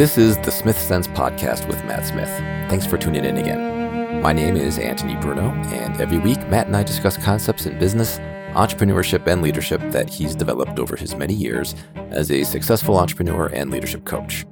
This is the Smith Sense podcast with Matt Smith. Thanks for tuning in again. My name is Anthony Bruno, and every week Matt and I discuss concepts in business, entrepreneurship, and leadership that he's developed over his many years as a successful entrepreneur and leadership coach.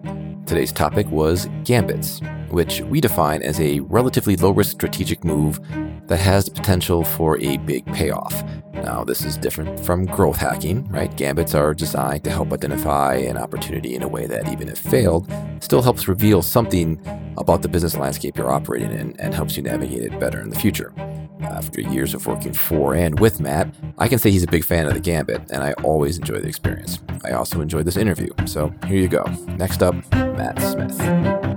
Today's topic was gambits, which we define as a relatively low risk strategic move that has the potential for a big payoff. Now, this is different from growth hacking, right? Gambits are designed to help identify an opportunity in a way that, even if failed, still helps reveal something about the business landscape you're operating in and helps you navigate it better in the future. After years of working for and with Matt, I can say he's a big fan of the Gambit, and I always enjoy the experience. I also enjoyed this interview, so here you go. Next up, Matt Smith.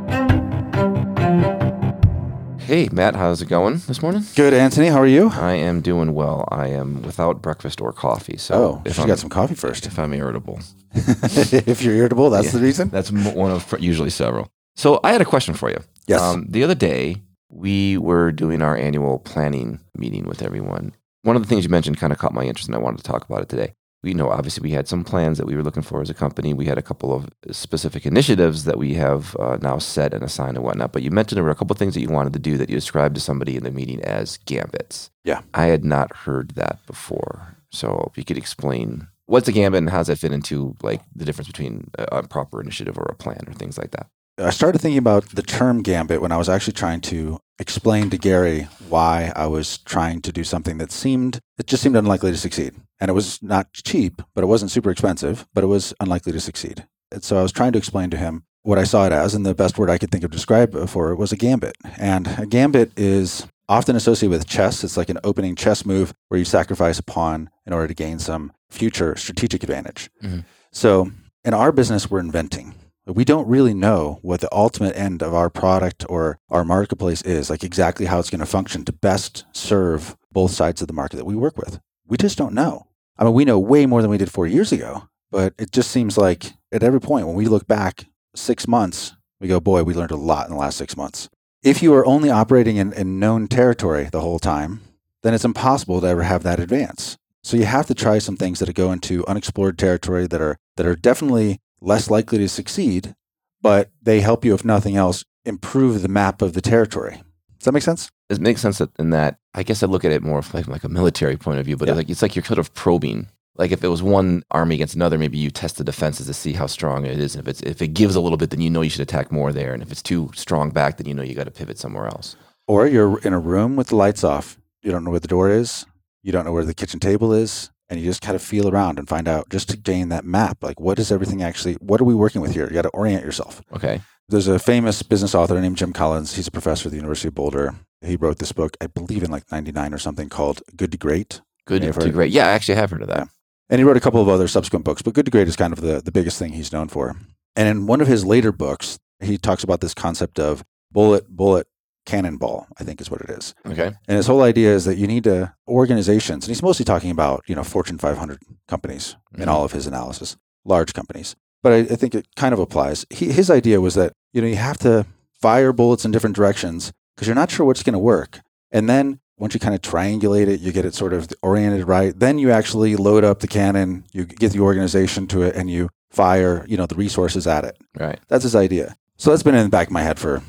Hey, Matt, how's it going this morning? Good, Anthony. How are you? I am doing well. I am without breakfast or coffee. So, oh, if you got some coffee first. If I'm irritable, if you're irritable, that's yeah, the reason. That's one of usually several. So, I had a question for you. Yes. Um, the other day, we were doing our annual planning meeting with everyone. One of the things you mentioned kind of caught my interest, and I wanted to talk about it today we know obviously we had some plans that we were looking for as a company. We had a couple of specific initiatives that we have uh, now set and assigned and whatnot. But you mentioned there were a couple of things that you wanted to do that you described to somebody in the meeting as gambits. Yeah, I had not heard that before. So if you could explain what's a gambit and how does that fit into like the difference between a, a proper initiative or a plan or things like that. I started thinking about the term gambit when I was actually trying to explain to Gary why I was trying to do something that seemed it just seemed unlikely to succeed. And it was not cheap, but it wasn't super expensive, but it was unlikely to succeed. And so I was trying to explain to him what I saw it as, and the best word I could think of to describe it for it was a gambit. And a gambit is often associated with chess. It's like an opening chess move where you sacrifice a pawn in order to gain some future strategic advantage. Mm-hmm. So in our business, we're inventing we don't really know what the ultimate end of our product or our marketplace is, like exactly how it's going to function to best serve both sides of the market that we work with. We just don't know. I mean, we know way more than we did four years ago, but it just seems like at every point when we look back six months, we go, boy, we learned a lot in the last six months. If you are only operating in, in known territory the whole time, then it's impossible to ever have that advance. So you have to try some things that go into unexplored territory that are that are definitely less likely to succeed, but they help you, if nothing else, improve the map of the territory. Does that make sense? It makes sense in that I guess I look at it more from like, like a military point of view, but yeah. it's like it's like you're sort of probing. Like if it was one army against another, maybe you test the defenses to see how strong it is. And if it's if it gives a little bit, then you know you should attack more there. And if it's too strong back, then you know you got to pivot somewhere else. Or you're in a room with the lights off. You don't know where the door is. You don't know where the kitchen table is and you just kind of feel around and find out just to gain that map like what is everything actually what are we working with here? You got to orient yourself. Okay. There's a famous business author named jim collins. He's a professor at the university of boulder. He wrote this book i believe in like 99 or something called good to great. Good to great. Yeah i actually have heard of that. Yeah. and he wrote a couple of other subsequent books but good to great is kind of the, the biggest thing he's known for. And in one of his later books he talks about this concept of bullet bullet cannonball, I think is what it is. Okay. And his whole idea is that you need to organizations, and he's mostly talking about, you know, Fortune 500 companies mm-hmm. in all of his analysis, large companies. But I, I think it kind of applies. He, his idea was that, you know, you have to fire bullets in different directions because you're not sure what's going to work. And then once you kind of triangulate it, you get it sort of oriented right. Then you actually load up the cannon, you get the organization to it, and you fire, you know, the resources at it. Right. That's his idea. So that's been in the back of my head for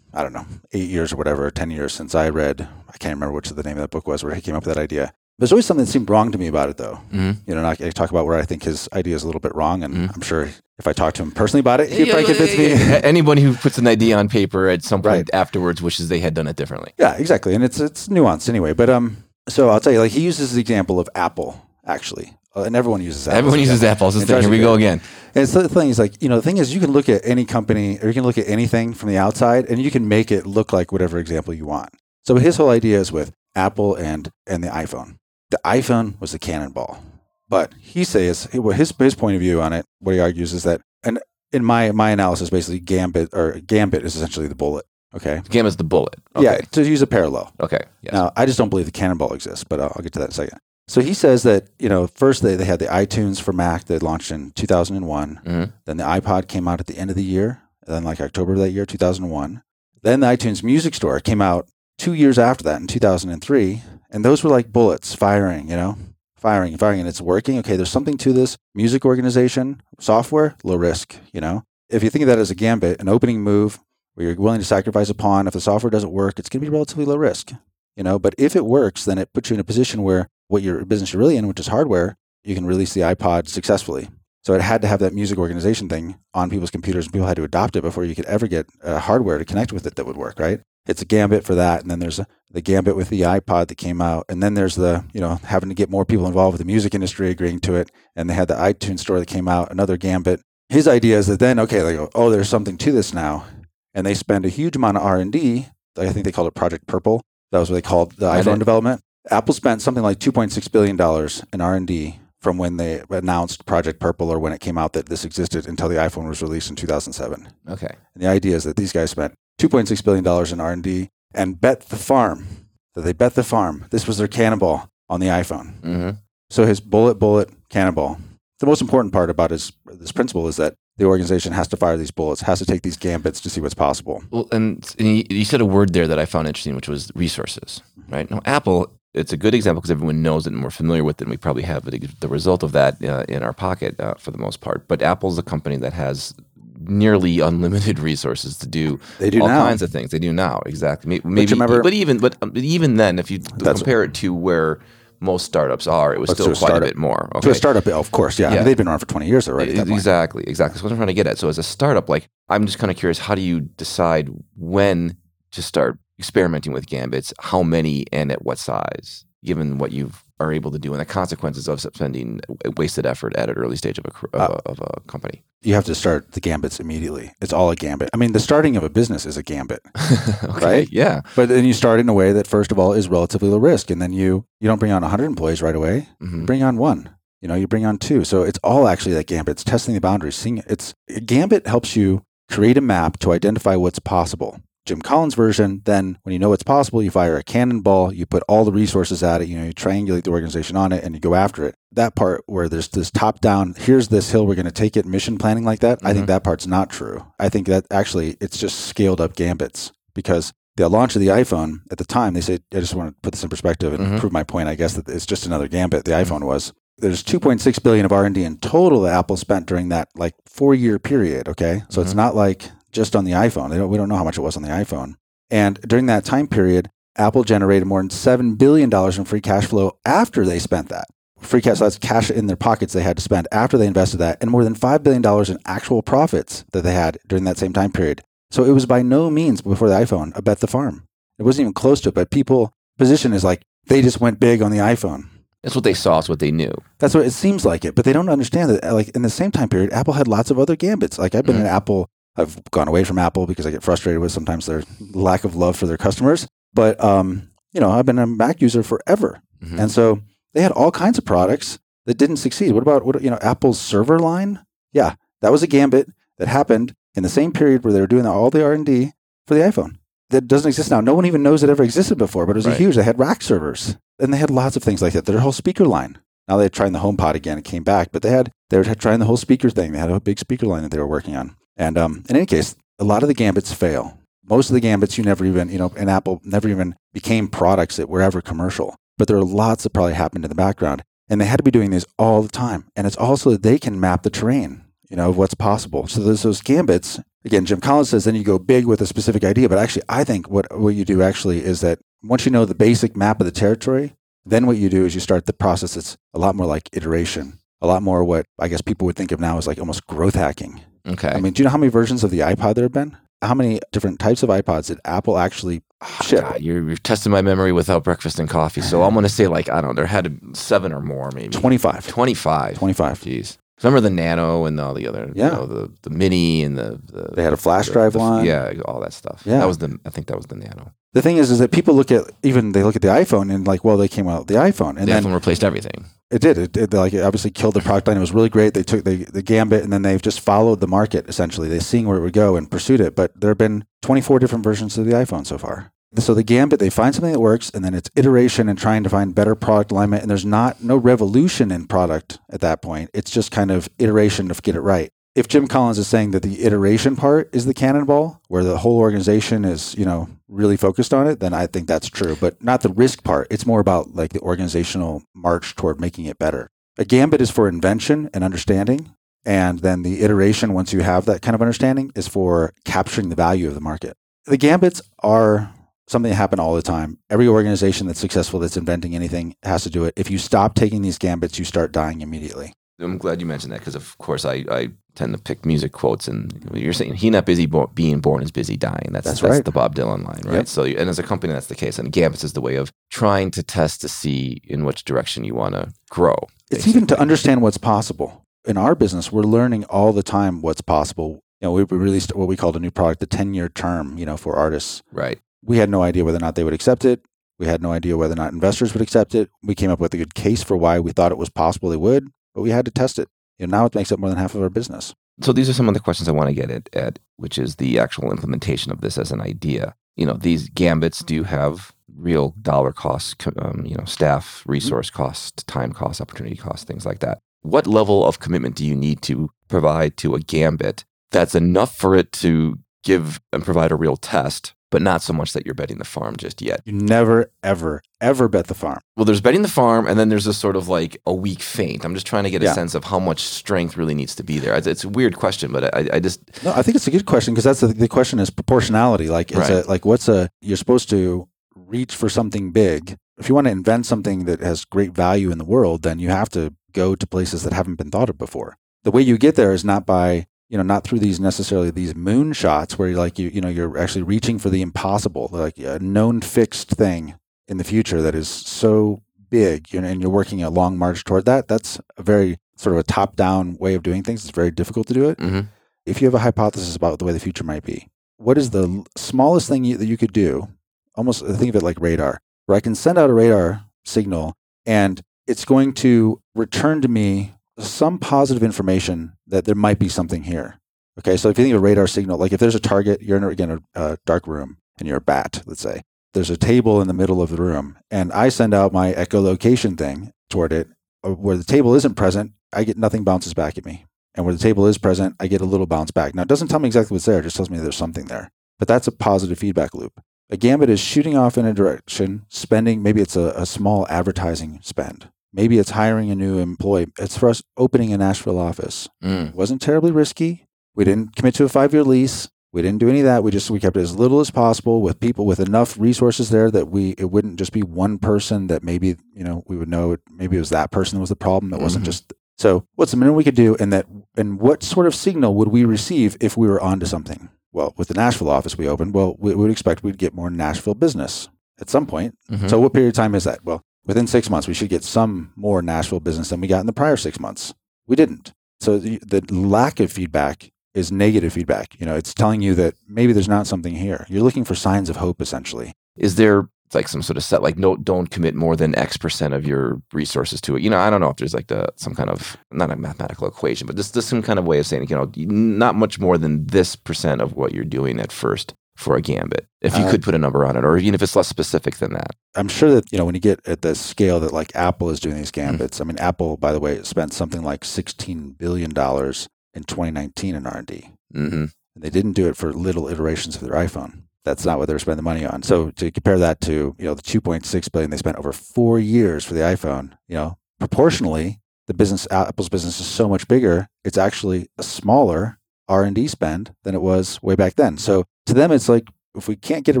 I don't know, eight years or whatever, 10 years since I read, I can't remember which the name of that book was where he came up with that idea. There's always something that seemed wrong to me about it, though. Mm-hmm. You know, I, I, talk about where I think his idea is a little bit wrong, and mm-hmm. I'm sure if I talk to him personally about it, he'd yeah, probably convince me. Anybody who puts an idea on paper at some point right. afterwards wishes they had done it differently. Yeah, exactly, and it's it's nuanced anyway. But um, so I'll tell you, like he uses the example of Apple actually, uh, and everyone uses Apple. Everyone uses Apple. Here we go again. And it's the thing is like, you know, the thing is you can look at any company or you can look at anything from the outside and you can make it look like whatever example you want. So his whole idea is with Apple and and the iPhone. The iPhone was the cannonball. But he says his his point of view on it, what he argues is that and in my my analysis basically gambit or gambit is essentially the bullet. Okay. Gambit is the bullet. Okay. Yeah, to use a parallel. Okay. Yes. Now, I just don't believe the cannonball exists, but I'll, I'll get to that in a second. So he says that you know first they, they had the iTunes for Mac that launched in 2001. Mm-hmm. Then the iPod came out at the end of the year, then like October of that year, 2001. Then the iTunes Music Store came out two years after that in 2003, and those were like bullets firing, you know, firing and firing, and it's working. Okay, there's something to this music organization software, low risk, you know. if you think of that as a gambit, an opening move where you're willing to sacrifice a pawn, if the software doesn't work, it's going to be relatively low risk. You know, but if it works, then it puts you in a position where what your business you're really in, which is hardware, you can release the iPod successfully. So it had to have that music organization thing on people's computers, and people had to adopt it before you could ever get uh, hardware to connect with it that would work, right? It's a gambit for that, and then there's a, the gambit with the iPod that came out, and then there's the you know having to get more people involved with the music industry agreeing to it, and they had the iTunes store that came out, another gambit. His idea is that then okay, they go, oh, there's something to this now, and they spend a huge amount of R and D. I think they called it Project Purple. That was what they called the iPhone development. Apple spent something like 2.6 billion dollars in R and D from when they announced Project Purple or when it came out that this existed until the iPhone was released in 2007. Okay. And the idea is that these guys spent 2.6 billion dollars in R and D and bet the farm. That they bet the farm. This was their cannonball on the iPhone. hmm So his bullet, bullet, cannonball. The most important part about his this principle is that the organization has to fire these bullets, has to take these gambits to see what's possible. Well, and, and you, you said a word there that I found interesting, which was resources. Right now, Apple. It's a good example because everyone knows it and we're familiar with it, and we probably have the, the result of that uh, in our pocket uh, for the most part. But Apple's a company that has nearly unlimited resources to do They do all now. kinds of things. They do now, exactly. Maybe, maybe remember- but even but, um, even then, if you compare it to where most startups are, it was still a quite a startup. bit more. To a startup, of course, yeah. I Yeah. mean, they've been around for 20 years already. At that point. Exactly, exactly. So what I'm trying to get at. So as a startup, like I'm just kind of curious, how do you decide when to start experimenting with gambits? How many and at what size? Given what you are able to do and the consequences of spending wasted effort at an early stage of a, cr- Uh, of, a, of a company. You have to start the gambits immediately. It's all a gambit. I mean, the starting of a business is a gambit, okay. Right? Yeah. but then you start in a way that, first of all, is relatively low risk, and then you you don't bring on 100 employees right away. hmm You bring on one. You know, you bring on two. So it's all actually that gambit. It's testing the boundaries. Seeing it's a gambit helps you create a map to identify what's possible. Jim Collins' version, then when you know it's possible, you fire a cannonball, you put all the resources at it, you know, you triangulate the organization on it and you go after it. That part where there's this top down, here's this hill, we're going to take it, mission planning like that, I think that part's not true. I think that actually it's just scaled up gambits because the launch of the iPhone at the time, they said, I just want to put this in perspective and Mhm. prove my point, I guess, that it's just another gambit. The iPhone was. There's 2.6 billion of R&D in total that Apple spent during that like four year period. Okay, so it's Mhm. not like just on the iPhone. They don't, we don't know how much it was on the iPhone. And during that time period, Apple generated more than seven billion dollars in free cash flow after they spent that. Free cash, flow that's cash in their pockets they had to spend after they invested that, and more than five billion dollars in actual profits that they had during that same time period. So it was by no means before the iPhone a bet the farm. It wasn't even close to it. But people position is like they just went big on the iPhone. That's what they saw. It's what they knew. That's what it seems like it, but they don't understand that. Like in the same time period, Apple had lots of other gambits. Like I've been Mhm. in Apple. I've gone away from Apple because I get frustrated with sometimes their lack of love for their customers. But um, you know, I've been a Mac user forever, Mhm. and so they had all kinds of products that didn't succeed. What about what you know, Apple's server line? Yeah, that was a gambit that happened in the same period where they were doing all the R and D for the iPhone. That doesn't exist now. No one even knows it ever existed before, but it was a Right. huge. They had rack servers, and they had lots of things like that. Their whole speaker line. Now they're trying the HomePod again. It came back, but they had they were trying the whole speaker thing. They had a big speaker line that they were working on. And um, in any case, a lot of the gambits fail. Most of the gambits you never even you know, and Apple never even became products that were ever commercial. But there are lots that probably happened in the background, and they had to be doing these all the time. And it's also that they can map the terrain, you know, of what's possible. So there's those gambits. Again, Jim Collins says then you go big with a specific idea. But actually, I think what what you do actually is that once you know the basic map of the territory, then what you do is you start the process that's a lot more like iteration, a lot more what I guess people would think of now as like almost growth hacking. Okay. I mean, do you know how many versions of the iPod there have been? How many different types of iPods did Apple actually ah, ship? God, you're, you're testing my memory without breakfast and coffee. So I'm going to say, uh-huh. like, I don't know, there had seven or more, maybe. 25. 25. 25. Jeez. Remember the Nano and all the other, Yeah. you know, the, the Mini and the, the They had a flash the- drive the- line. Yeah, all that stuff. Yeah. That was the, I think that was the Nano. The thing is, is that people look at even they look at the iPhone and like, well, they came out with the iPhone, and the then iPhone replaced everything. it did. It, it like it obviously killed the product line. It was really great. They took the the gambit, and then they've just followed the market essentially. They've seen where it would go and pursued it. But there have been 24 different versions of the iPhone so far. So the gambit, they find something that works, and then it's iteration and trying to find better product alignment. And there's not no revolution in product at that point. It's just kind of iteration to get it right. If Jim Collins is saying that the iteration part is the cannonball, where the whole organization is, you know, really focused on it, then I think that's true. But not the risk part. It's more about like the organizational march toward making it better. A gambit is for invention and understanding, And then the iteration, once you have that kind of understanding, is for capturing the value of the market. The gambits are something that happen all the time. Every organization that's successful that's inventing anything has to do it. If you stop taking these gambits, you start dying immediately. I'm glad you mentioned that because, of course, I, I tend to pick music quotes, and you're saying he not busy bo- being born is busy dying. That's That's that's, right. the Bob Dylan line, right? Yep. So, you- and as a company, that's the case. And Gambits is the way of trying to test to see in which direction you want to grow. It's even to understand what's possible. In our business, we're learning all the time what's possible. You know, we we released what we called a new product, the 10 year term, you know, for artists. right. We had no idea whether or not they would accept it. We had no idea whether or not investors would accept it. We came up with a good case for why we thought it was possible they would, but we had to test it. And now it makes up more than half of our business. So these are some of the questions I want to get at, at, which is the actual implementation of this as an idea. You know, these gambits do have real dollar costs, um, you know, staff, resource costs, time costs, opportunity costs, things like that. What level of commitment do you need to provide to a gambit that's enough for it to give and provide a real test, but not so much that you're betting the farm just yet? You never, ever, ever bet the farm. Well, there's betting the farm, and then there's a sort of like a weak feint. I'm just trying to get a Yeah. sense of how much strength really needs to be there. It's, a weird question, but I, I just No, I think it's a good question because that's the, the question is proportionality. Like, it's Right. a, like what's a you're supposed to reach for something big. If you want to invent something that has great value in the world, then you have to go to places that haven't been thought of before. The way you get there is not by you know not through these necessarily these moon shots where you're like you you know you're actually reaching for the impossible, like a known fixed thing in the future that is so big, you know, and you're working a long march toward that. That's a very sort of a top down way of doing things. It's very difficult to do it mhm. if you have a hypothesis about the way the future might be, what is the smallest thing you, that you could do? Almost think of it like radar, where I can send out a radar signal and it's going to return to me some positive information that there might be something here. Okay, so if you think of a radar signal, like if there's a target, you're in a, again a, a dark room and you're a bat, let's say. There's a table in the middle of the room, and I send out my echolocation thing toward it. uh, Where the table isn't present, I get nothing bounces back at me and where the table is present, I get a little bounce back. Now, it doesn't tell me exactly what's there, it just tells me there's something there. But that's a positive feedback loop. A gambit is shooting off in a direction, spending, maybe it's a, a small advertising spend. Maybe it's hiring a new employee. It's for us opening a Nashville office. Mm. It wasn't terribly risky. We didn't commit to a five year lease. We didn't do any of that. We just we kept it as little as possible with people with enough resources there that we it wouldn't just be one person that maybe you know we would know it, maybe it was that person that was the problem. It wasn't Mhm. just so. What's the minimum we could do, and that and what sort of signal would we receive if we were onto something? Well, with the Nashville office we opened, well, we would expect we'd get more Nashville business at some point. Mhm. So what period of time is that? Well, within six months, we should get some more Nashville business than we got in the prior six months. We didn't. So the, the lack of feedback is negative feedback. You know, it's telling you that maybe there's not something here. You're looking for signs of hope, essentially. is there like some sort of set like no don't commit more than x percent of your resources to it you know i don't know if there's like the some kind of not a mathematical equation but this some kind of way of saying you know not much more than this percent of what you're doing at first for a gambit if you Uh, could put a number on it or even if it's less specific than that I'm sure that, you know, when you get at the scale that like Apple is doing these gambits, I mean, Apple, by the way, spent something like $16 billion in 2019 in R&D. hmm And they didn't do it for little iterations of their iPhone. That's not what they were spending the money on. So to compare that to, you know, the 2.6 billion they spent over four years for the iPhone, you know, proportionally, the business, Apple's business is so much bigger. It's actually a smaller R&D spend than it was way back then. So to them, it's like, if we can't get a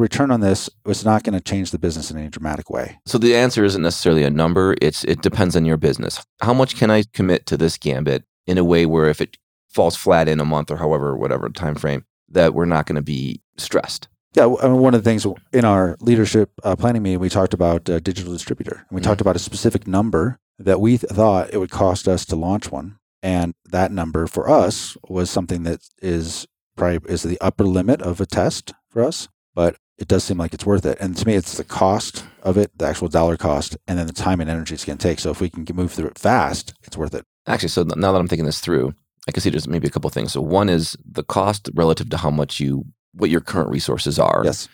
return on this, it's not going to change the business in any dramatic way. so the answer isn't necessarily a number it's it depends on your business how much can i commit to this gambit in a way where if it falls flat in a month or however whatever time frame that we're not going to be stressed Yeah, I mean, one of the things in our leadership uh, planning meeting, we talked about uh, digital distributor, and we Mhm. talked about a specific number that we th- thought it would cost us to launch one, and that number for us was something that is probably is the upper limit of a test for us, but it does seem like it's worth it. And to me, it's the cost of it, the actual dollar cost, and then the time and energy it's going to take. So if we can move through it fast, it's worth it. Actually, so now that I'm thinking this through, I can see there's maybe a couple things. So one is the cost relative to how much you what your current resources are. Yes,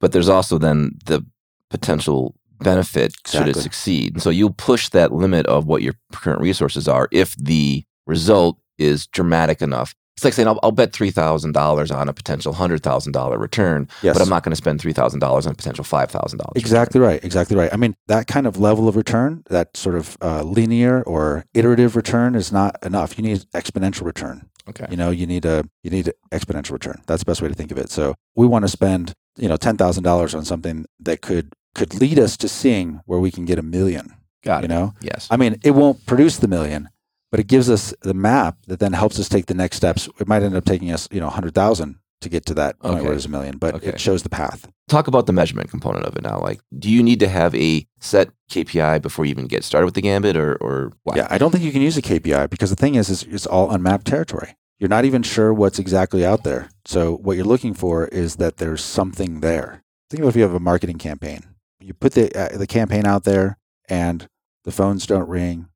But there's also then the potential benefit should it succeed. And so you'll push that limit of what your current resources are if the result is dramatic enough It's like saying I'll, I'll bet three thousand dollars on a potential hundred thousand dollar return, Yes. but I'm not going to spend three thousand dollars on a potential five thousand dollars. Exactly right. Exactly right. I mean, that kind of level of return, that sort of uh, linear or iterative return, is not enough. You need exponential return. Okay. You know, you need a you need exponential return. That's the best way to think of it. So we want to spend you know ten thousand dollars on something that could could lead us to seeing where we can get a million. Got You it. know, Yes. I mean, it won't produce the million, but it gives us the map that then helps us take the next steps. It might end up taking us you know a hundred thousand to get to that point Okay. where there's a million, but Okay. it shows the path. Talk about the measurement component of it now. Like, do you need to have a set KPI before you even get started with the Gambit, or or what? Yeah, I don't think you can use a KPI because the thing is, is it's all unmapped territory. You're not even sure what's exactly out there. So what you're looking for is that there's something there. Think about if you have a marketing campaign. You put the uh, the campaign out there, and the phones don't ring.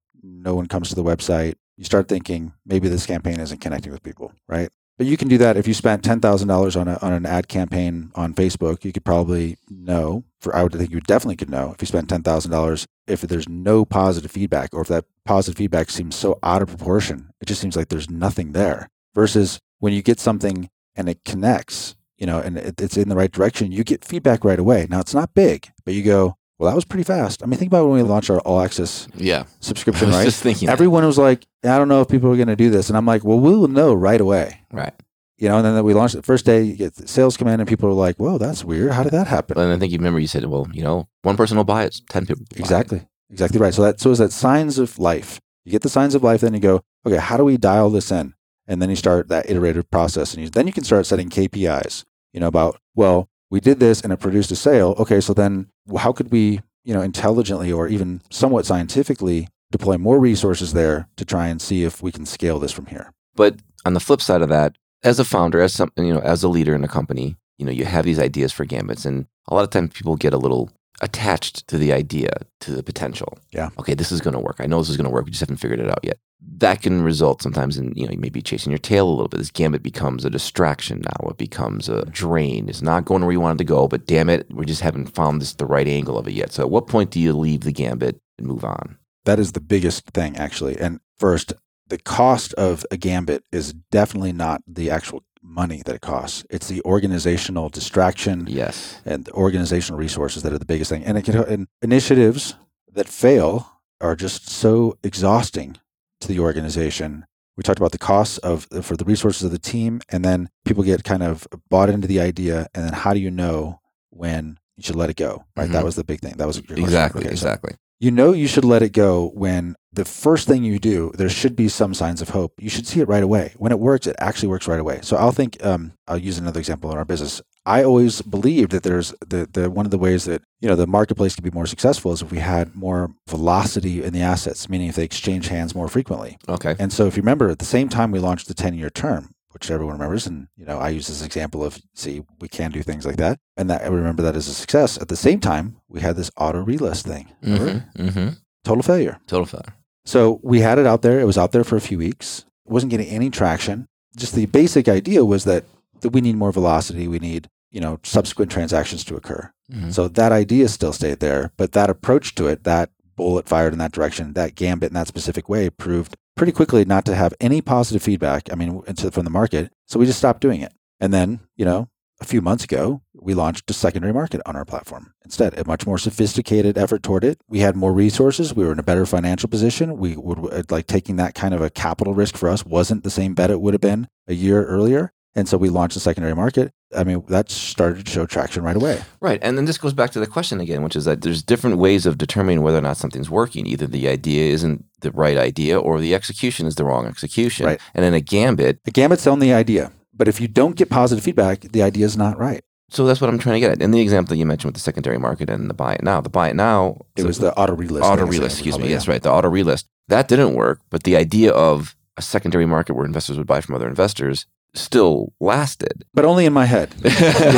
No one comes to the website. You start thinking maybe this campaign isn't connecting with people, right? But you can do that if you spent ten thousand dollars on a on an ad campaign on Facebook. You could probably know. For I would think you definitely could know if you spent ten thousand dollars if there's no positive feedback or if that positive feedback seems so out of proportion. It just seems like there's nothing there. Versus when you get something and it connects, you know, and it, it's in the right direction, you get feedback right away. Now it's not big, but you go, well, that was pretty fast. I mean, think about when we launched our all access yeah. I subscription, was right? just thinking. that. Everyone was like, I don't know if people are going to do this. And I'm like, well, we'll know right away. right. You know, and then we launched the first day, you get sales come in and people are like, whoa, that's weird. How did that happen? And I think you remember you said, well, you know, one person will buy it, ten people. will buy it. Exactly. Exactly right. So that so is that signs of life. You get the signs of life, then you go, okay, how do we dial this in? And then you start that iterative process, and you, then you can start setting KPIs. You know about well, we did this and it produced a sale. Okay, so then how could we, you know, intelligently or even somewhat scientifically deploy more resources there to try and see if we can scale this from here? But on the flip side of that, as a founder, as some, you know, as a leader in a company, you know, you have these ideas for gambits, and a lot of times people get a little attached to the idea, to the potential. Yeah. Okay, this is going to work. I know this is going to work. We just haven't figured it out yet. That can result sometimes in you know you may be chasing your tail a little bit. This gambit becomes a distraction now. It becomes a drain. It's not going where you wanted to go, but damn it, we just haven't found this the right angle of it yet. So at what point do you leave the gambit and move on? That is the biggest thing, actually. And first, the cost of a gambit is definitely not the actual money that it costs. It's the organizational distraction Yes. and the organizational resources that are the biggest thing. And, it can, and initiatives that fail are just so exhausting to the organization. We talked about the costs of for the resources of the team, and then people get kind of bought into the idea. And then how do you know when you should let it go? Right, that Mhm. was the big thing. That was. Exactly. Okay, so exactly. you know you should let it go when the first thing you do, there should be some signs of hope. You should see it right away. When it works, it actually works right away. So I'll think, um, I'll use another example in our business. I always believed that there's the, the one of the ways that you know the marketplace could be more successful is if we had more velocity in the assets, meaning if they exchange hands more frequently. Okay. And so if you remember, at the same time we launched the 10 year term, which everyone remembers, and you know I use this example of see we can do things like that, and that I remember that as a success. At the same time, we had this auto relist thing, Mm-hmm. Mm-hmm. total failure. Total failure. So we had it out there. It was out there for a few weeks. It wasn't getting any traction. Just the basic idea was that, that we need more velocity. We need, you know, subsequent transactions to occur. Mhm. So that idea still stayed there, but that approach to it, that bullet fired in that direction, that gambit in that specific way proved pretty quickly not to have any positive feedback. I mean, from the market. So we just stopped doing it. And then, you know, a few months ago, we launched a secondary market on our platform. Instead, a much more sophisticated effort toward it. We had more resources. We were in a better financial position. We would uh, like taking that kind of a capital risk for us wasn't the same bet it would have been a year earlier. And so we launched a secondary market. I mean, that started to show traction right away. Right. And then this goes back to the question again, which is that there's different ways of determining whether or not something's working. Either the idea isn't the right idea or the execution is the wrong execution. Right. And in a gambit, The gambit's on the idea. But if you don't get positive feedback, the idea is not right. so that's what I'm trying to get at. In the example that you mentioned with the secondary market and the buy it now, the buy it now, It so was the auto relist. auto thing, is what relist, excuse me. it, Yes, right. The auto relist. That didn't work, but the idea of a secondary market where investors would buy from other investors still lasted. But only in my head. you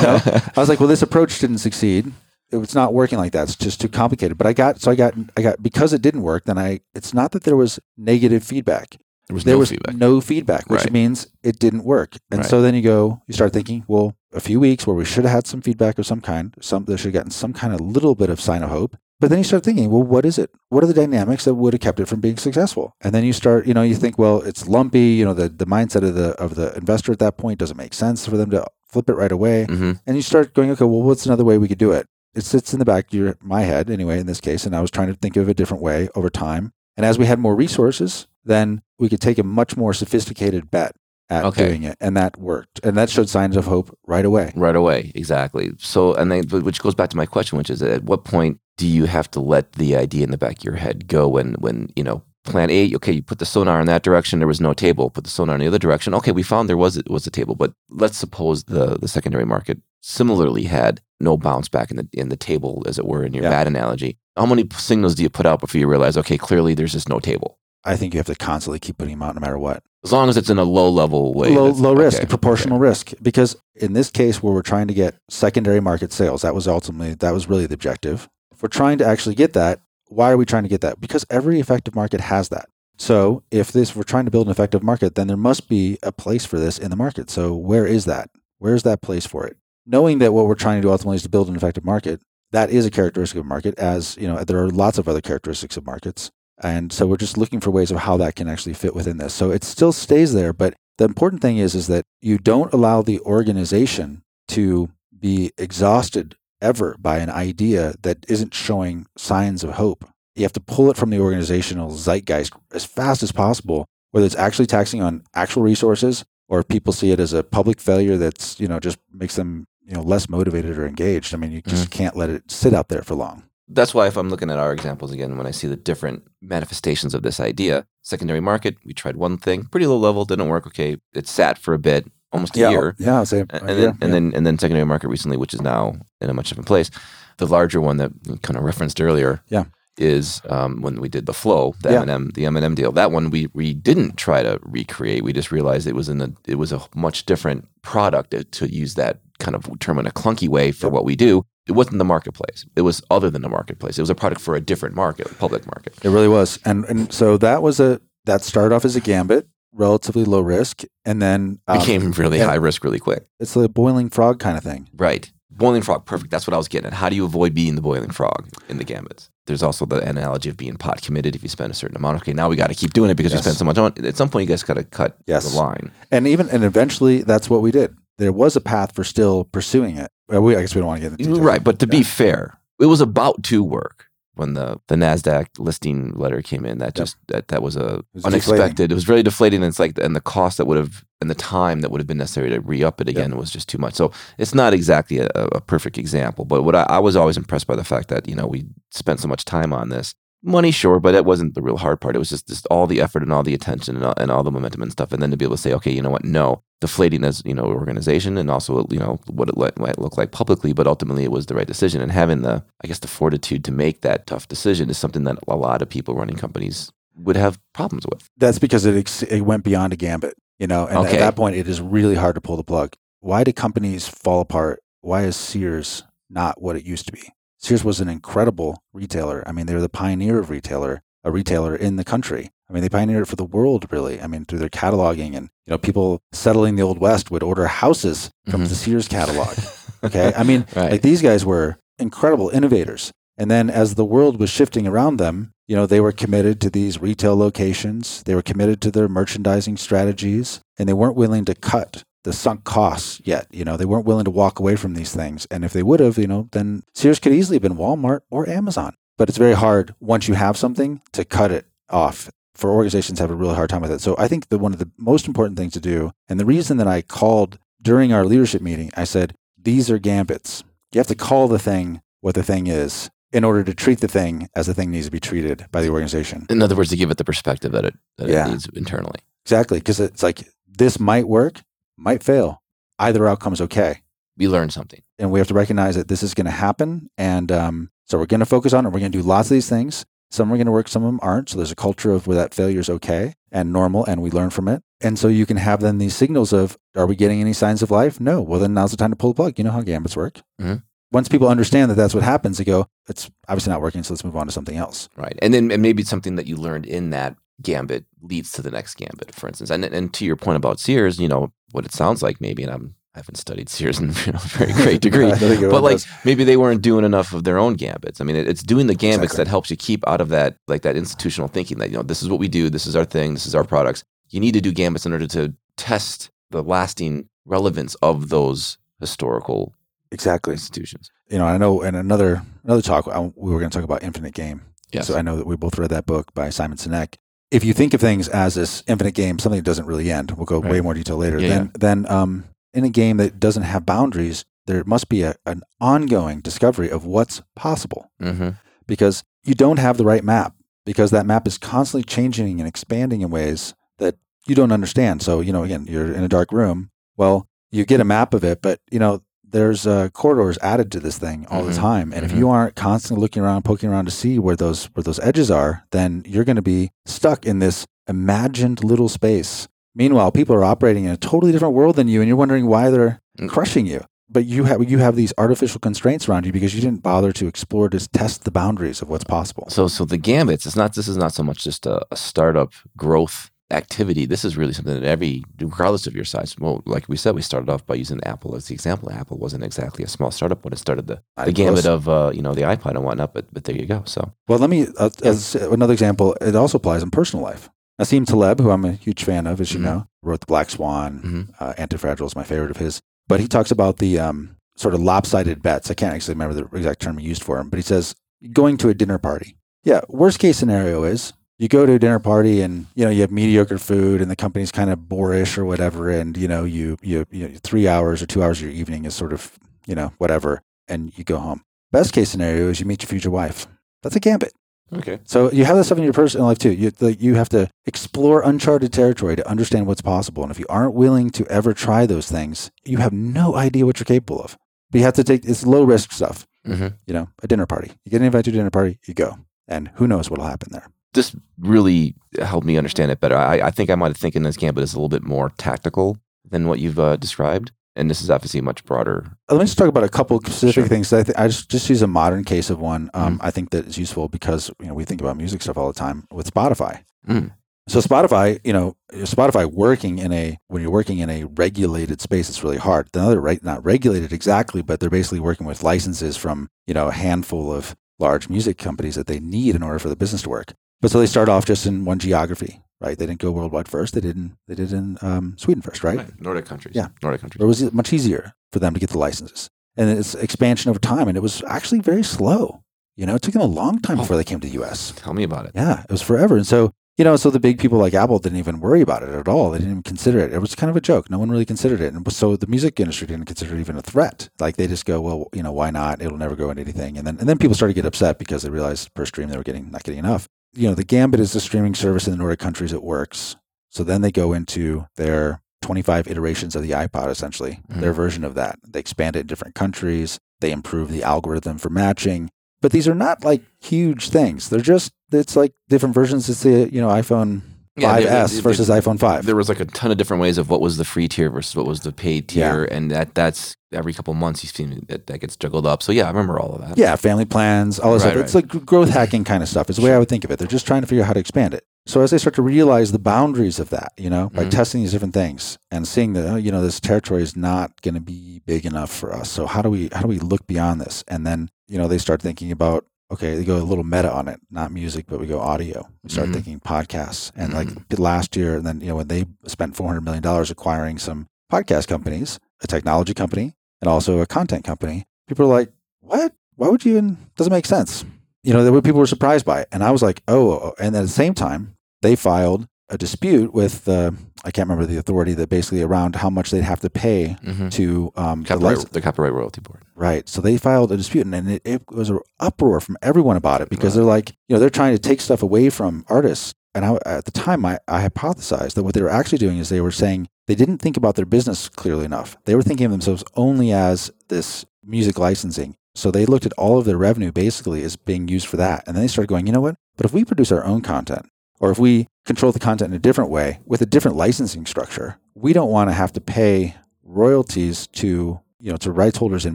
know, I was like, well, this approach didn't succeed. It was not working like that. It's just too complicated. But I got so I got I got because it didn't work. Then I it's not that there was negative feedback. There was there no was feedback. no feedback, which Right. means it didn't work. And Right. so then you go, you start thinking, well, a few weeks where we should have had some feedback of some kind, some there should have gotten some kind of little bit of sign of hope. But then you start thinking, well, what is it? What are the dynamics that would have kept it from being successful? And then you start, you know, you think, well, it's lumpy. You know, the, the mindset of the of the investor at that point doesn't make sense for them to flip it right away. hmm And you start going, okay, well, what's another way we could do it? It sits in the back of your my head anyway in this case, and I was trying to think of a different way over time. And as we had more resources, then we could take a much more sophisticated bet at Okay. doing it, and that worked, and that showed signs of hope right away. Right away, exactly. So, and then, which goes back to my question, which is, at what point do you have to let the idea in the back of your head go when, when you know, plan A, okay, you put the sonar in that direction, there was no table. Put the sonar in the other direction, okay, we found there was was a table, but let's suppose the the secondary market similarly had no bounce back in the in the table, as it were, in your Yeah. bat analogy. How many signals do you put out before you realize, okay, clearly there's just no table? I think you have to constantly keep putting them out no matter what. As long as it's in a low level way, low, low risk, okay, proportional risk. Because in this case, where we're trying to get secondary market sales, that was ultimately that was really the objective. If we're trying to actually get that, why are we trying to get that? Because every effective market has that. So if this we're trying to build an effective market, then there must be a place for this in the market. So where is that? Where's that place for it? Knowing that what we're trying to do ultimately is to build an effective market, that is a characteristic of a market. As you know, there are lots of other characteristics of markets. And so we're just looking for ways of how that can actually fit within this. So it still stays there, but the important thing is is that you don't allow the organization to be exhausted ever by an idea that isn't showing signs of hope. You have to pull it from the organizational zeitgeist as fast as possible, whether it's actually taxing on actual resources or if people see it as a public failure that's, you know, just makes them, you know, less motivated or engaged. I mean, you just mm-hmm. can't let it sit out there for long. That's why if I'm looking at our examples again, when I see the different manifestations of this idea, secondary market, we tried one thing, pretty low level, didn't work. Okay, it sat for a bit, almost a yeah, year, Yeah, I'll and, uh, and then yeah, and yeah. then and then secondary market recently, which is now in a much different place. The larger one that we kind of referenced earlier, Yeah. is um, when we did the flow, the Yeah. M&M, the M&M deal. That one we we didn't try to recreate. We just realized it was in a it was a much different product to, to use that kind of term in a clunky way for Yep. what we do. It wasn't the marketplace. It was other than the marketplace. It was a product for a different market, public market. It really was. And and so that was a that started off as a gambit, relatively low risk, and then um, Became really high risk really quick. it's the boiling frog kind of thing. Right. Boiling frog, perfect. That's what I was getting at. How do you avoid being the boiling frog in the gambits? There's also the analogy of being pot committed. If you spend a certain amount, okay, now we got to keep doing it because Yes. you spend so much on. At some point, you guys got to cut Yes. the line. And even and eventually that's what we did. There was a path for still pursuing it. Well, we, I guess we don't want to get into details. Right. But to be fair, it was about to work when the, the Nasdaq listing letter came in. That Yep. just that that was a was unexpected. It was really deflating. And it's like and the cost that would have and the time that would have been necessary to re up it again was just too much. So it's not exactly a, a perfect example. But what I, I was always impressed by the fact that you know we spent so much time on this. Money, sure, but that wasn't the real hard part. It was just, just all the effort and all the attention and all, and all the momentum and stuff. And then to be able to say, okay, you know what? No, deflating as you know organization and also you know what it let, might look like publicly, but ultimately it was the right decision. And having the I guess the fortitude to make that tough decision is something that a lot of people running companies would have problems with. That's because it ex- it went beyond a gambit, you know. And Okay. at that point, it is really hard to pull the plug. Why do companies fall apart? Why is Sears not what it used to be? Sears was an incredible retailer. I mean, they were the pioneer of retailer, a retailer in the country. I mean, they pioneered it for the world, really. I mean, through their cataloging and you know, people settling the old west would order houses from Mhm. the Sears catalog. Okay, I mean, Right. like these guys were incredible innovators. And then as the world was shifting around them, you know, they were committed to these retail locations. They were committed to their merchandising strategies, and they weren't willing to cut the sunk costs yet. You know, they weren't willing to walk away from these things. And if they would have, you know, then Sears could easily have been Walmart or Amazon. But it's very hard once you have something to cut it off. For organizations have a really hard time with it. So I think that one of the most important things to do, and the reason that I called during our leadership meeting, I said, these are gambits. You have to call the thing what the thing is in order to treat the thing as the thing needs to be treated by the organization. In other words, to give it the perspective that it that Yeah. it needs internally. Exactly. Because it's like this might work, might fail. Either outcome's okay. We learn something. And we have to recognize that this is going to happen. And um, so we're going to focus on it. We're going to do lots of these things. Some are going to work, some of them aren't. So there's a culture of where that failure is okay and normal, and we learn from it. And so you can have then these signals of, are we getting any signs of life? No. Well, then now's the time to pull the plug. You know how gambits work. Mhm. Once people understand that that's what happens, they go, it's obviously not working, so let's move on to something else. Right. And then and maybe something that you learned in that gambit leads to the next gambit, for instance. And and to your point about Sears, you know, what it sounds like maybe, and I'm I haven't studied Sears in you know, a very great degree, but like does. maybe they weren't doing enough of their own gambits. I mean, it, it's doing the gambits Exactly. that helps you keep out of that like that institutional thinking that you know this is what we do, this is our thing, this is our products. You need to do gambits in order to test the lasting relevance of those historical exactly. institutions. You know, I know in another another talk I, we were going to talk about Infinite Game. Yes. So I know that we both read that book by Simon Sinek. If you think of things as this infinite game, something that doesn't really end, we'll go way more detail later. Yeah, then, then um, in a game that doesn't have boundaries, there must be a, an ongoing discovery of what's possible Mm-hmm. because you don't have the right map because that map is constantly changing and expanding in ways that you don't understand. So, you know, again, you're in a dark room. Well, you get a map of it, but, you know, there's uh, corridors added to this thing all Mhm. the time. And Mhm. if you aren't constantly looking around, poking around to see where those where those edges are, then you're going to be stuck in this imagined little space. Meanwhile, people are operating in a totally different world than you, and you're wondering why they're Mm. crushing you. But you have you have these artificial constraints around you because you didn't bother to explore to test the boundaries of what's possible. So, so the gambits. It's not. This is not so much just a, a startup growth activity. This is really something that every, regardless of your size. Well, like we said, we started off by using Apple as the example. Apple wasn't exactly a small startup when it started the, the gambit close. of uh, you know the iPod and whatnot. But but there you go. So Well, let me uh, as another example. It also applies in personal life. Nassim Taleb, who I'm a huge fan of, as you Mhm. know, wrote The Black Swan. Mhm. Uh, Antifragile is my favorite of his. But he talks about the um, sort of lopsided bets. I can't actually remember the exact term he used for him, but he says going to a dinner party. Yeah, worst case scenario is you go to a dinner party and you know you have mediocre food and the company's kind of boorish or whatever, and you know you you, you know, three hours or two hours of your evening is sort of you know whatever, and you go home. Best case scenario is you meet your future wife. That's a gambit. Okay. So you have that stuff in your personal life too. You like, you have to explore uncharted territory to understand what's possible. And if you aren't willing to ever try those things, you have no idea what you're capable of. But you have to take it's low risk stuff. hmm You know, a dinner party. You get invited to a dinner party, you go, and who knows what'll happen there. This really helped me understand it better. I, I think I might have thinking this gambit is a little bit more tactical than what you've uh, described, and this is obviously much broader. Uh, Let me just talk about a couple specific Sure. things. I, th- I just just use a modern case of one. Um, I think that is useful because you know we think about music stuff all the time with Spotify. Mm. So Spotify, you know, Spotify working in a when you're working in a regulated space, it's really hard. Now they're reg- not regulated exactly, but they're basically working with licenses from you know a handful of large music companies that they need in order for the business to work. But so they start off just in one geography, right? They didn't go worldwide first. They didn't. They did in um, Sweden first, right? Nordic countries. Yeah. Nordic countries. It was much easier for them to get the licenses, and it's expansion over time, and it was actually very slow. You know, it took them a long time Oh. before they came to the U.S. Tell me about it. Yeah, it was forever. And so, you know, so the big people like Apple didn't even worry about it at all. They didn't even consider it. It was kind of a joke. No one really considered it. And so the music industry didn't consider it even a threat. Like they just go, well, you know, why not? It'll never go into anything. And then and then people started to get upset because they realized per stream they were getting not getting enough. You know, the Gambit is a streaming service in the Nordic countries. It works. So then they go into their 25 iterations of the iPod, essentially, Mhm. their version of that. They expand it in different countries. They improve the algorithm for matching. But these are not like huge things. They're just it's like different versions. It's the you know iPhone Yeah, they- 5S they- they- versus iPhone 5. There was like a ton of different ways of what was the free tier versus what was the paid tier, and that that's every couple months you see that that gets juggled up. So yeah, I remember all of that. Yeah, family plans, all this Right, stuff. It's like growth hacking kind of stuff. Is the way I would think of it. They're just trying to figure out how to expand it. So as they start to realize the boundaries of that, you know, by Mhm. testing these different things and seeing that oh, you know this territory is not going to be big enough for us. So how do we how do we look beyond this? And then you know they start thinking about okay, they go a little meta on it, not music, but we go audio. We start Mhm. thinking podcasts. And Mhm. like last year, and then you know when they spent four hundred million dollars acquiring some podcast companies, a technology company, and also a content company, people are like, what? Why would you even? Doesn't make sense. You know, were people were surprised by it, and I was like, oh. And at the same time, they filed a dispute with uh, I can't remember the authority that basically around how much they'd have to pay hmm to um, the Copyright, license. the copyright royalty board. Right. So they filed a dispute, and, and it, it was an uproar from everyone about it because Right. they're like, you know, they're trying to take stuff away from artists. And I, at the time, I, I hypothesized that what they were actually doing is they were saying they didn't think about their business clearly enough. They were thinking of themselves only as this music licensing. So they looked at all of their revenue basically as being used for that. And then they started going, you know what? But if we produce our own content, or if we control the content in a different way with a different licensing structure, we don't want to have to pay royalties to you know to rights holders in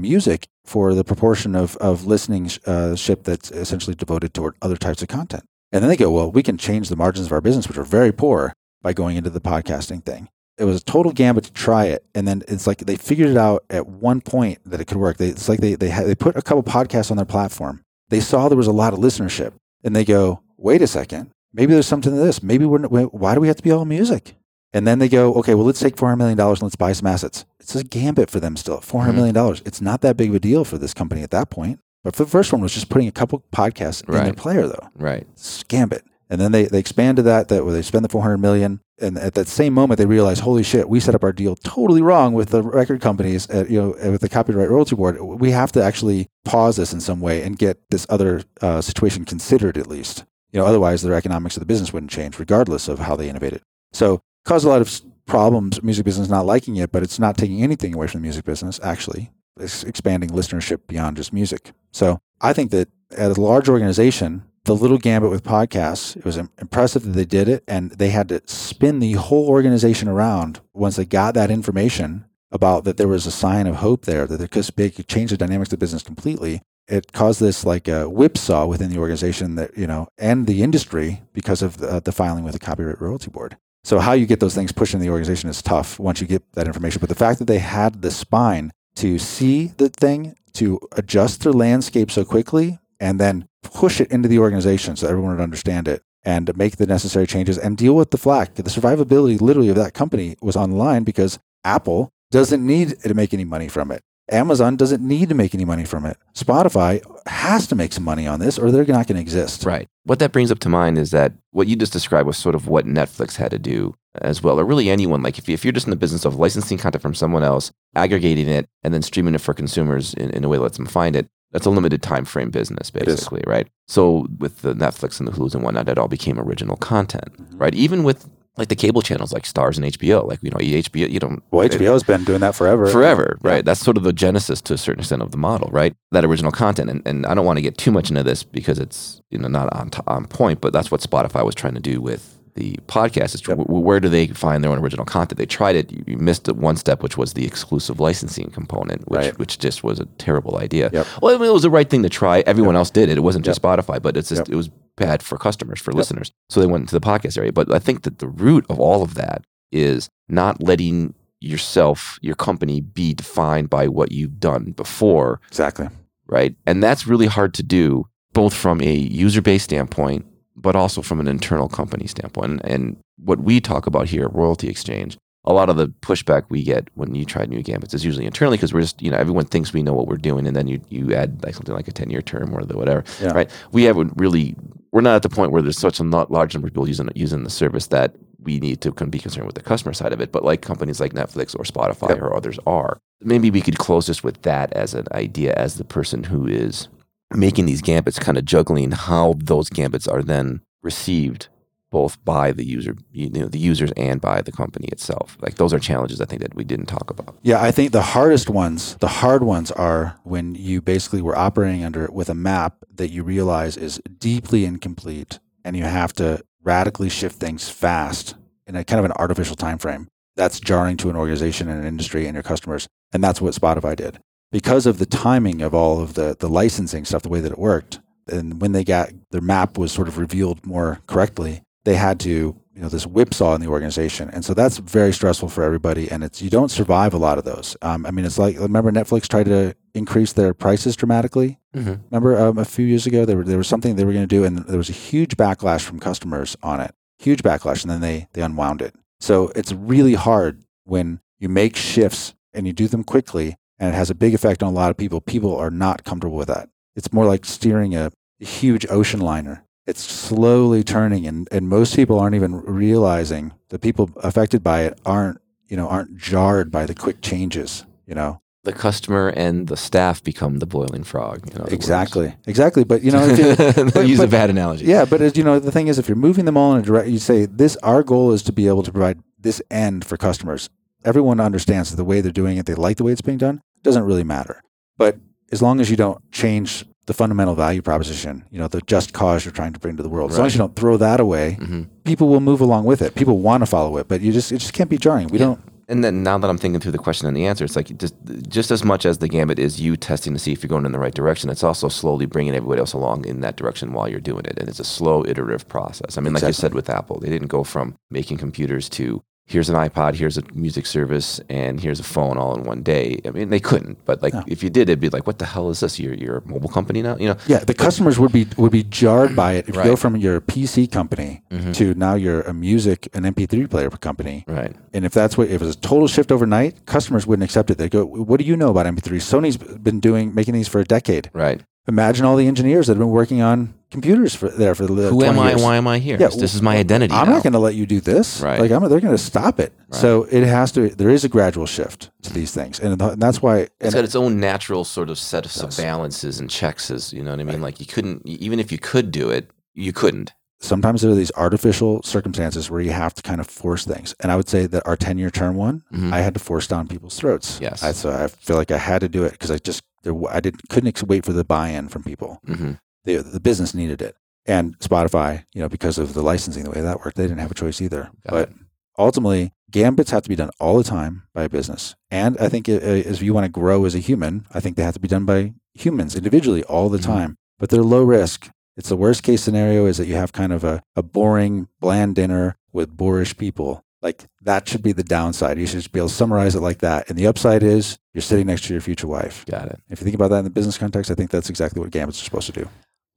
music for the proportion of of listening uh, ship that's essentially devoted toward other types of content. And then they go, well, we can change the margins of our business, which are very poor, by going into the podcasting thing. it was a total gambit to try it, and then it's like they figured it out at one point that it could work. They, it's like they they had, they put a couple podcasts on their platform. They saw there was a lot of listenership, and they go, "Wait a second, maybe there's something to this. Maybe we're why do we have to be all music?" And then they go, "Okay, well, let's take four hundred million dollars and let's buy some assets." It's a gambit for them still, four hundred million dollars. It's not that big of a deal for this company at that point. But for the first one was just putting a couple podcasts in their player, though. Right. It's Gambit. And then they, they expanded that, that where they spend the 400 million. And at that same moment, they realize, holy shit, we set up our deal totally wrong with the record companies, at, you know, with the copyright royalty board. We have to actually pause this in some way and get this other uh, situation considered at least. You know, otherwise their economics of the business wouldn't change regardless of how they innovated. So caused a lot of problems, music business not liking it, but it's not taking anything away from the music business, actually. It's expanding listenership beyond just music. So I think that as a large organization, the little gambit with podcasts, it was impressive that they did it. And they had to spin the whole organization around once they got that information about that there was a sign of hope there, that there could, they could change the dynamics of the business completely. It caused this like a whipsaw within the organization that, you know, and the industry because of the, uh, the filing with the Copyright Royalty Board. So how you get those things pushed in the organization is tough once you get that information. But the fact that they had the spine to see the thing, to adjust their landscape so quickly, and then push it into the organization so everyone would understand it and make the necessary changes and deal with the flack. The survivability literally of that company was on line because Apple doesn't need to make any money from it. Amazon doesn't need to make any money from it. Spotify has to make some money on this or they're not going to exist. Right. What that brings up to mind is that what you just described was sort of what Netflix had to do as well, or really anyone. Like if, you, if you're just in the business of licensing content from someone else, aggregating it, and then streaming it for consumers in, in a way that lets them find it, that's a limited time frame business, basically, right? So with the Netflix and the Hulu's and whatnot, it all became original content, mm-hmm. right? Even with like the cable channels like Starz and HBO, like you know HBO, you don't Well, HBO has been doing that forever. forever, Yeah. right? That's sort of the genesis to a certain extent of the model, right? That original content, and, and I don't want to get too much into this because it's you know not on t- on point, but that's what Spotify was trying to do with the podcast. Is Yep. wh- where do they find their own original content? They tried it, you, you missed it one step, which was the exclusive licensing component, which Right. which just was a terrible idea. Yep. Well, I mean, it was the right thing to try. Everyone else did it. It wasn't just Spotify, but it's just Yep. it was bad for customers, for listeners. So they went into the podcast area. But I think that the root of all of that is not letting yourself, your company, be defined by what you've done before, Exactly. right? And that's really hard to do, both from a user base standpoint, but also from an internal company standpoint. And what we talk about here at Royalty Exchange, a lot of the pushback we get when you try new gambits is usually internally because we're just, you know, everyone thinks we know what we're doing, and then you you add like something like a ten year term or the whatever, Yeah. right? We haven't really, we're not at the point where there's such a not large number of people using using the service that we need to be concerned with the customer side of it. But like companies like Netflix or Spotify Yep. or others are, maybe we could close this with that as an idea, as the person who is making these gambits, kind of juggling how those gambits are then received both by the user, you know, the users and by the company itself. Like those are challenges I think that we didn't talk about. Yeah, I think the hardest ones, the hard ones are when you basically were operating under with a map that you realize is deeply incomplete and you have to radically shift things fast in a kind of an artificial time frame. That's jarring to an organization and an industry and your customers. And that's what Spotify did. Because of the timing of all of the the licensing stuff, the way that it worked, and when they got their map was sort of revealed more correctly, they had to you know this whipsaw in the organization. And so that's very stressful for everybody and it's you don't survive a lot of those. Um, i mean it's like remember netflix tried to increase their prices dramatically? Mm-hmm. remember um, a few years ago there, were, there was something they were going to do and there was a huge backlash from customers on it. Huge backlash and then they they unwound it. So it's really hard when you make shifts and you do them quickly and it has a big effect on a lot of people. People are not comfortable with that. It's more like steering a huge ocean liner it's slowly turning and, and most people aren't even realizing the people affected by it aren't you know aren't jarred by the quick changes you know The customer and the staff become the boiling frog. other words. exactly exactly but you know if you, use a bad analogy. yeah but as you know the thing is if you're moving them all in a direct you say this our goal is to be able to provide this end for customers everyone understands that the way they're doing it they like the way it's being done doesn't really matter but as long as you don't change the fundamental value proposition you know the just cause you're trying to bring to the world as long as you don't throw that away hmm people will move along with it. People want to follow it, but you just it just can't be jarring. We Yeah. don't. And then now that I'm thinking through the question and the answer, it's like just just as much as the gambit is you testing to see if you're going in the right direction, it's also slowly bringing everybody else along in that direction while you're doing it, and it's a slow iterative process. I mean, like you said with Apple, they didn't go from making computers to here's an iPod, here's a music service, and here's a phone all in one day. I mean, they couldn't, but like No. if you did, it'd be like, what the hell is this? You're, you're a mobile company now? You know? Yeah, the customers would be would be jarred by it if you go from your PC company Mhm. to now you're a music an MP3 player company. Right. And if that's what if it was a total shift overnight, customers wouldn't accept it. They go, "What do you know about MP3? Sony's been doing making these for a decade. Right. Imagine all the engineers that have been working on computers for there for the Who 20 am I? years. Why am I here? Yeah, this is my identity. I'm now. not going to let you do this. Right. Like I'm, they're going to stop it. So it has to. There is a gradual shift to these things, and, and that's why. it's got its own natural sort of set of does. balances and checks. As you know what I mean? Like you couldn't, even if you could do it, you couldn't. sometimes there are these artificial circumstances where you have to kind of force things. And I would say that our 10 year term one, Mhm. I had to force down people's throats. Yes. I, so I feel like I had to do it because I just, there, I didn't, couldn't ex- wait for the buy in from people. hmm The, the business needed it. And Spotify, you know, because of the licensing, the way that worked, they didn't have a choice either. Got but ultimately, gambits have to be done all the time by a business. And I think uh, if you want to grow as a human, I think they have to be done by humans individually all the Mhm. time. But they're low risk. It's the worst case scenario is that you have kind of a, a boring, bland dinner with boorish people. Like that should be the downside. You should just be able to summarize it like that. And the upside is you're sitting next to your future wife. Got it. If you think about that in the business context, I think that's exactly what gambits are supposed to do.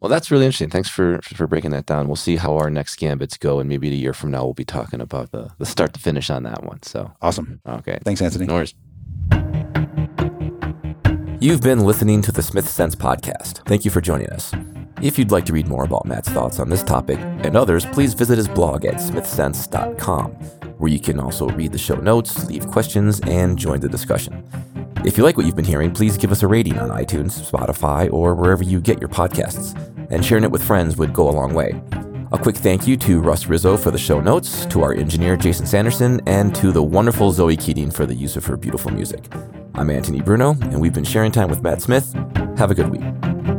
Well, that's really interesting. Thanks for for breaking that down. We'll see how our next gambits go, and maybe a year from now we'll be talking about the the start to finish on that one. So, Awesome. okay, Thanks, Anthony. no worries. You've been listening to the Smith Sense podcast. Thank you for joining us. If you'd like to read more about Matt's thoughts on this topic and others, please visit his blog at smithsense.com, where you can also read the show notes, leave questions, and join the discussion. If you like what you've been hearing, please give us a rating on iTunes, Spotify, or wherever you get your podcasts. And sharing it with friends would go a long way. A quick thank you to Russ Rizzo for the show notes, to our engineer Jason Sanderson, and to the wonderful Zoe Keating for the use of her beautiful music. I'm Anthony Bruno, and we've been sharing time with Matt Smith. Have a good week.